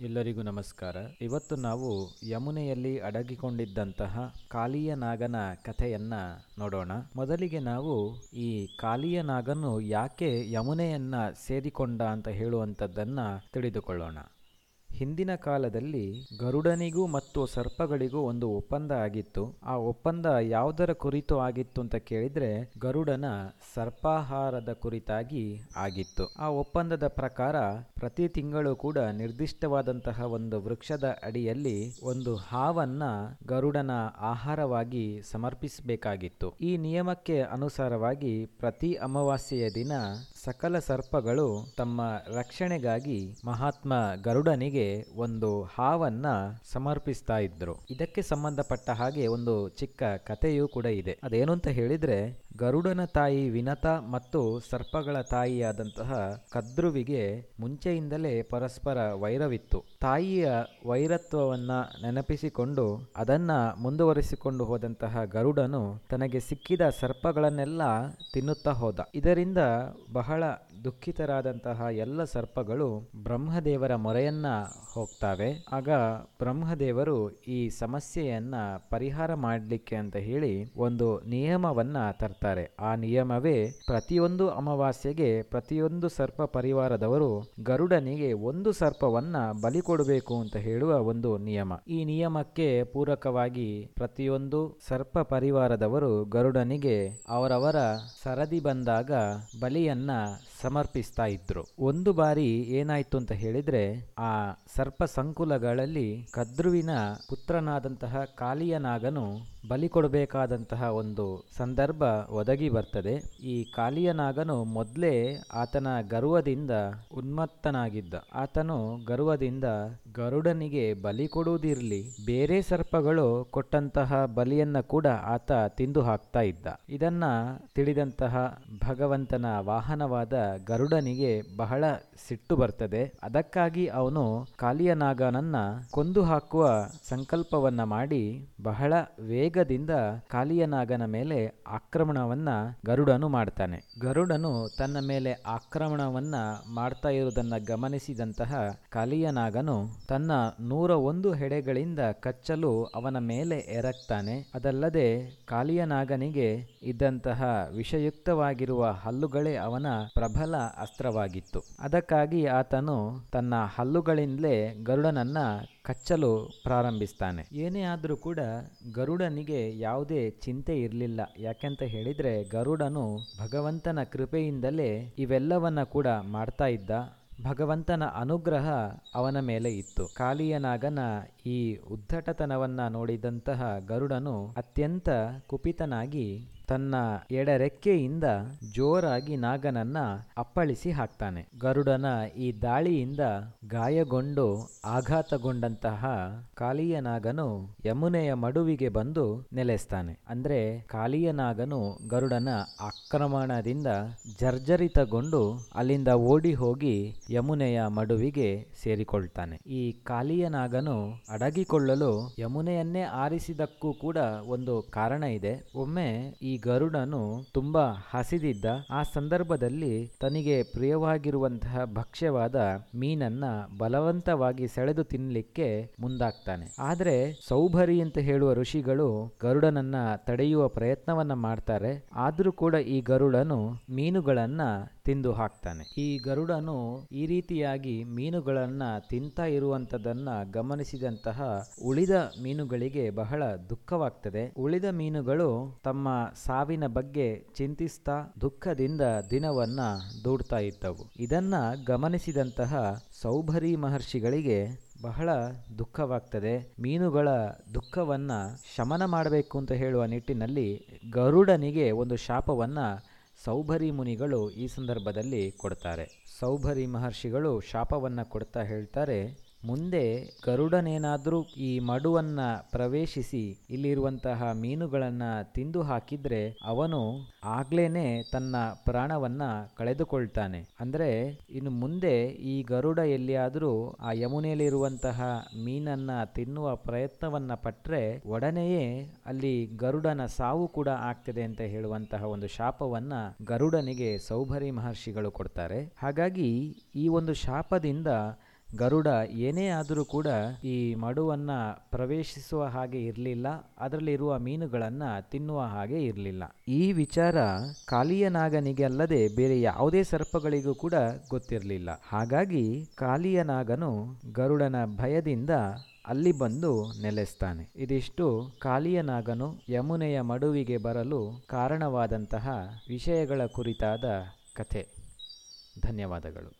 ಎಲ್ಲರಿಗೂ ನಮಸ್ಕಾರ. ಇವತ್ತು ನಾವು ಯಮುನೆಯಲ್ಲಿ ಅಡಗಿಕೊಂಡಿದ್ದಂತಹ ಕಾಲಿಯ ನಾಗನ ಕಥೆಯನ್ನ ನೋಡೋಣ. ಮೊದಲಿಗೆ ನಾವು ಈ ಕಾಲಿಯ ನಾಗನು ಯಾಕೆ ಯಮುನೆಯನ್ನ ಸೇರಿಕೊಂಡ ಅಂತ ಹೇಳುವಂಥದ್ದನ್ನ ತಿಳಿದುಕೊಳ್ಳೋಣ. ಹಿಂದಿನ ಕಾಲದಲ್ಲಿ ಗರುಡನಿಗೂ ಮತ್ತು ಸರ್ಪಗಳಿಗೂ ಒಂದು ಒಪ್ಪಂದ ಆಗಿತ್ತು. ಆ ಒಪ್ಪಂದ ಯಾವುದರ ಕುರಿತು ಆಗಿತ್ತು ಅಂತ ಕೇಳಿದ್ರೆ ಗರುಡನ ಸರ್ಪಾಹಾರದ ಕುರಿತಾಗಿ ಆಗಿತ್ತು. ಆ ಒಪ್ಪಂದದ ಪ್ರಕಾರ ಪ್ರತಿ ತಿಂಗಳು ಕೂಡ ನಿರ್ದಿಷ್ಟವಾದಂತಹ ಒಂದು ವೃಕ್ಷದ ಅಡಿಯಲ್ಲಿ ಒಂದು ಹಾವನ್ನ ಗರುಡನ ಆಹಾರವಾಗಿ ಸಮರ್ಪಿಸಬೇಕಾಗಿತ್ತು. ಈ ನಿಯಮಕ್ಕೆ ಅನುಸಾರವಾಗಿ ಪ್ರತಿ ಅಮಾವಾಸ್ಯೆಯ ದಿನ ಸಕಲ ಸರ್ಪಗಳು ತಮ್ಮ ರಕ್ಷಣೆಗಾಗಿ ಮಹಾತ್ಮ ಗರುಡನಿಗೆ ಒಂದು ಹಾವನ್ನ ಸಮರ್ಪಿಸ್ತಾ ಇದ್ರು. ಇದಕ್ಕೆ ಸಂಬಂಧಪಟ್ಟ ಹಾಗೆ ಒಂದು ಚಿಕ್ಕ ಕಥೆಯೂ ಕೂಡ ಇದೆ. ಅದೇನು ಅಂತ ಹೇಳಿದ್ರೆ ಗರುಡನ ತಾಯಿ ವಿನತ ಮತ್ತು ಸರ್ಪಗಳ ತಾಯಿಯಾದಂತಹ ಕದ್ರುವಿಗೆ ಮುಂಚೆಯಿಂದಲೇ ಪರಸ್ಪರ ವೈರವಿತ್ತು. ತಾಯಿಯ ವೈರತ್ವವನ್ನ ನೆನಪಿಸಿಕೊಂಡು ಅದನ್ನ ಮುಂದುವರಿಸಿಕೊಂಡು ಹೋದಂತಹ ಗರುಡನು ತನಗೆ ಸಿಕ್ಕಿದ ಸರ್ಪಗಳನ್ನೆಲ್ಲ ತಿನ್ನುತ್ತಾ ಹೋದ. ಇದರಿಂದ ಬಹಳ ದುಃಖಿತರಾದಂತಹ ಎಲ್ಲ ಸರ್ಪಗಳು ಬ್ರಹ್ಮದೇವರ ಮೊರೆಯನ್ನ ಹೋಗ್ತಾವೆ. ಆಗ ಬ್ರಹ್ಮದೇವರು ಈ ಸಮಸ್ಯೆಯನ್ನ ಪರಿಹಾರ ಮಾಡಲಿಕ್ಕೆ ಅಂತ ಹೇಳಿ ಒಂದು ನಿಯಮವನ್ನ ತರ್ತಾರೆ. ಆ ನಿಯಮವೇ ಪ್ರತಿಯೊಂದು ಅಮಾವಾಸ್ಯೆಗೆ ಪ್ರತಿಯೊಂದು ಸರ್ಪ ಪರಿವಾರದವರು ಗರುಡನಿಗೆ ಒಂದು ಸರ್ಪವನ್ನ ಬಲಿ ಕೊಡಬೇಕು ಅಂತ ಹೇಳುವ ಒಂದು ನಿಯಮ. ಈ ನಿಯಮಕ್ಕೆ ಪೂರಕವಾಗಿ ಪ್ರತಿಯೊಂದು ಸರ್ಪ ಪರಿವಾರದವರು ಗರುಡನಿಗೆ ಅವರವರ ಸರದಿ ಬಂದಾಗ ಬಲಿಯನ್ನ ಸಮರ್ಪಿಸ್ತಾ ಇದ್ರು. ಒಂದು ಬಾರಿ ಏನಾಯ್ತು ಅಂತ ಹೇಳಿದ್ರೆ ಆ ಸರ್ಪ ಸಂಕುಲಗಳಲ್ಲಿ ಕದ್ರುವಿನ ಪುತ್ರನಾದಂತಹ ಕಾಳಿಯನಾಗನು ಬಲಿ ಕೊಡಬೇಕಾದಂತಹ ಒಂದು ಸಂದರ್ಭ ಒದಗಿ ಬರ್ತದೆ. ಈ ಕಾಲಿಯನಾಗನು ಮೊದಲೇ ಆತನ ಗರ್ವದಿಂದ ಉನ್ಮತ್ತನಾಗಿದ್ದ. ಆತನು ಗರ್ವದಿಂದ ಗರುಡನಿಗೆ ಬಲಿ ಕೊಡುವುದಿರಲಿ, ಬೇರೆ ಸರ್ಪಗಳು ಕೊಟ್ಟಂತಹ ಬಲಿಯನ್ನ ಕೂಡ ಆತ ತಿಂದು ಹಾಕ್ತಾ ಇದ್ದ. ಇದನ್ನ ತಿಳಿದಂತಹ ಭಗವಂತನ ವಾಹನವಾದ ಗರುಡನಿಗೆ ಬಹಳ ಸಿಟ್ಟು ಬರ್ತದೆ. ಅದಕ್ಕಾಗಿ ಅವನು ಕಾಲಿಯನಾಗನನ್ನ ಕೊಂದು ಹಾಕುವ ಸಂಕಲ್ಪವನ್ನ ಮಾಡಿ ಬಹಳ ವೇಗದಿಂದ ಕಾಲಿಯನಾಗನ ಮೇಲೆ ಆಕ್ರಮಣವನ್ನ ಗರುಡನು ಮಾಡ್ತಾನೆ. ಗರುಡನು ತನ್ನ ಮೇಲೆ ಆಕ್ರಮಣವನ್ನ ಮಾಡ್ತಾ ಇರುವುದನ್ನ ಗಮನಿಸಿದಂತಹ ಕಾಲಿಯನಾಗನು ತನ್ನ ನೂರ ಒಂದು ಹೆಡೆಗಳಿಂದ ಕಚ್ಚಲು ಅವನ ಮೇಲೆ ಎರಗ್ತಾನೆ. ಅದಲ್ಲದೆ ಕಾಲಿಯನಾಗನಿಗೆ ಇದ್ದಂತಹ ವಿಷಯುಕ್ತವಾಗಿರುವ ಹಲ್ಲುಗಳೇ ಅವನ ಪ್ರಬಲ ಅಸ್ತ್ರವಾಗಿತ್ತು. ಅದಕ್ಕಾಗಿ ಆತನು ತನ್ನ ಹಲ್ಲುಗಳಿಂದಲೇ ಗರುಡನನ್ನ ಕಚ್ಚಲು ಪ್ರಾರಂಭಿಸ್ತಾನೆ. ಏನೇ ಆದರೂ ಕೂಡ ಗರುಡನಿಗೆ ಯಾವುದೇ ಚಿಂತೆ ಇರಲಿಲ್ಲ. ಯಾಕೆಂತ ಹೇಳಿದ್ರೆ ಗರುಡನು ಭಗವಂತನ ಕೃಪೆಯಿಂದಲೇ ಇವೆಲ್ಲವನ್ನ ಕೂಡ ಮಾಡ್ತಾ ಇದ್ದ. ಭಗವಂತನ ಅನುಗ್ರಹ ಅವನ ಮೇಲೆ ಇತ್ತು. ಕಾಳಿಯನಾಗನ ಈ ಉದ್ದಟತನವನ್ನ ನೋಡಿದಂತಹ ಗರುಡನು ಅತ್ಯಂತ ಕುಪಿತನಾಗಿ ತನ್ನ ಎಡರೆಕ್ಕೆಯಿಂದ ಜೋರಾಗಿ ನಾಗನನ್ನ ಅಪ್ಪಳಿಸಿ ಹಾಕ್ತಾನೆ. ಗರುಡನ ಈ ದಾಳಿಯಿಂದ ಗಾಯಗೊಂಡು ಆಘಾತಗೊಂಡಂತಹ ಕಾಳಿಯನಾಗನು ಯಮುನೆಯ ಮಡುವಿಗೆ ಬಂದು ನೆಲೆಸ್ತಾನೆ. ಅಂದ್ರೆ ಕಾಳಿಯನಾಗನು ಗರುಡನ ಆಕ್ರಮಣದಿಂದ ಜರ್ಜರಿತಗೊಂಡು ಅಲ್ಲಿಂದ ಓಡಿ ಹೋಗಿ ಯಮುನೆಯ ಮಡುವಿಗೆ ಸೇರಿಕೊಳ್ತಾನೆ. ಈ ಕಾಳಿಯನಾಗನು ಅಡಗಿಕೊಳ್ಳಲು ಯಮುನೆಯನ್ನೇ ಆರಿಸಿದಕ್ಕೂ ಕೂಡ ಒಂದು ಕಾರಣ ಇದೆ. ಒಮ್ಮೆ ಈ ಗರುಡನು ತುಂಬಾ ಹಸಿದಿದ್ದ ಆ ಸಂದರ್ಭದಲ್ಲಿ ತನಗೆ ಪ್ರಿಯವಾಗಿರುವಂತಹ ಭಕ್ಷ್ಯವಾದ ಮೀನನ್ನ ಬಲವಂತವಾಗಿ ಸೆಳೆದು ತಿನ್ನಲಿಕ್ಕೆ ಮುಂದಾಗ್ತಾನೆ. ಆದರೆ ಸೌಭರಿ ಅಂತ ಹೇಳುವ ಋಷಿಗಳು ಗರುಡನನ್ನ ತಡೆಯುವ ಪ್ರಯತ್ನವನ್ನ ಮಾಡ್ತಾರೆ. ಆದರೂ ಕೂಡ ಈ ಗರುಡನು ಮೀನುಗಳನ್ನ ತಿಂದು ಹಾಕ್ತಾನೆ. ಈ ಗರುಡನು ಈ ರೀತಿಯಾಗಿ ಮೀನುಗಳನ್ನ ತಿಂತಾ ಇರುವಂತದನ್ನ ಗಮನಿಸಿದಂತಹ ಉಳಿದ ಮೀನುಗಳಿಗೆ ಬಹಳ ದುಃಖವಾಗ್ತದೆ. ಉಳಿದ ಮೀನುಗಳು ತಮ್ಮ ಸಾವಿನ ಬಗ್ಗೆ ಚಿಂತಿಸ್ತಾ ದುಃಖದಿಂದ ದಿನವನ್ನ ದೂಡ್ತಾ ಇದ್ದವು. ಇದನ್ನ ಗಮನಿಸಿದಂತಹ ಸೌಭರಿ ಮಹರ್ಷಿಗಳಿಗೆ ಬಹಳ ದುಃಖವಾಗ್ತದೆ. ಮೀನುಗಳ ದುಃಖವನ್ನ ಶಮನ ಮಾಡಬೇಕು ಅಂತ ಹೇಳುವ ನಿಟ್ಟಿನಲ್ಲಿ ಗರುಡನಿಗೆ ಒಂದು ಶಾಪವನ್ನ ಸೌಭರಿ ಮುನಿಗಳು ಈ ಸಂದರ್ಭದಲ್ಲಿ ಕೊಡ್ತಾರೆ. ಸೌಭರಿ ಮಹರ್ಷಿಗಳು ಶಾಪವನ್ನು ಕೊಡ್ತಾ ಹೇಳ್ತಾರೆ. ಮುಂದೆ ಗರುಡನೇನಾದರೂ ಈ ಮಡುವನ್ನ ಪ್ರವೇಶಿಸಿ ಇಲ್ಲಿರುವಂತಹ ಮೀನುಗಳನ್ನ ತಿಂದು ಹಾಕಿದ್ರೆ ಅವನು ಆಗ್ಲೇನೆ ತನ್ನ ಪ್ರಾಣವನ್ನ ಕಳೆದುಕೊಳ್ತಾನೆ. ಅಂದ್ರೆ ಇನ್ನು ಮುಂದೆ ಈ ಗರುಡ ಎಲ್ಲಿಯಾದರೂ ಆ ಯಮುನೆಯಲ್ಲಿರುವಂತಹ ಮೀನನ್ನ ತಿನ್ನುವ ಪ್ರಯತ್ನವನ್ನ ಪಟ್ರೆ ಒಡನೆಯೇ ಅಲ್ಲಿ ಗರುಡನ ಸಾವು ಕೂಡ ಆಗ್ತದೆ ಅಂತ ಹೇಳುವಂತಹ ಒಂದು ಶಾಪವನ್ನ ಗರುಡನಿಗೆ ಸೌಭರಿ ಮಹರ್ಷಿಗಳು ಕೊಡ್ತಾರೆ. ಹಾಗಾಗಿ ಈ ಒಂದು ಶಾಪದಿಂದ ಗರುಡ ಏನೇ ಆದರೂ ಕೂಡ ಈ ಮಡುವನ್ನು ಪ್ರವೇಶಿಸುವ ಹಾಗೆ ಇರಲಿಲ್ಲ. ಅದರಲ್ಲಿರುವ ಮೀನುಗಳನ್ನು ತಿನ್ನುವ ಹಾಗೆ ಇರಲಿಲ್ಲ. ಈ ವಿಚಾರ ಕಾಲಿಯ ನಾಗನಿಗೆ ಅಲ್ಲದೆ ಬೇರೆ ಯಾವುದೇ ಸರ್ಪಗಳಿಗೂ ಕೂಡ ಗೊತ್ತಿರಲಿಲ್ಲ. ಹಾಗಾಗಿ ಕಾಲಿಯ ನಾಗನು ಗರುಡನ ಭಯದಿಂದ ಅಲ್ಲಿ ಬಂದು ನೆಲೆಸ್ತಾನೆ. ಇದಿಷ್ಟು ಕಾಲಿಯ ನಾಗನು ಯಮುನೆಯ ಮಡುವಿಗೆ ಬರಲು ಕಾರಣವಾದಂತಹ ವಿಷಯಗಳ ಕುರಿತಾದ ಕಥೆ. ಧನ್ಯವಾದಗಳು.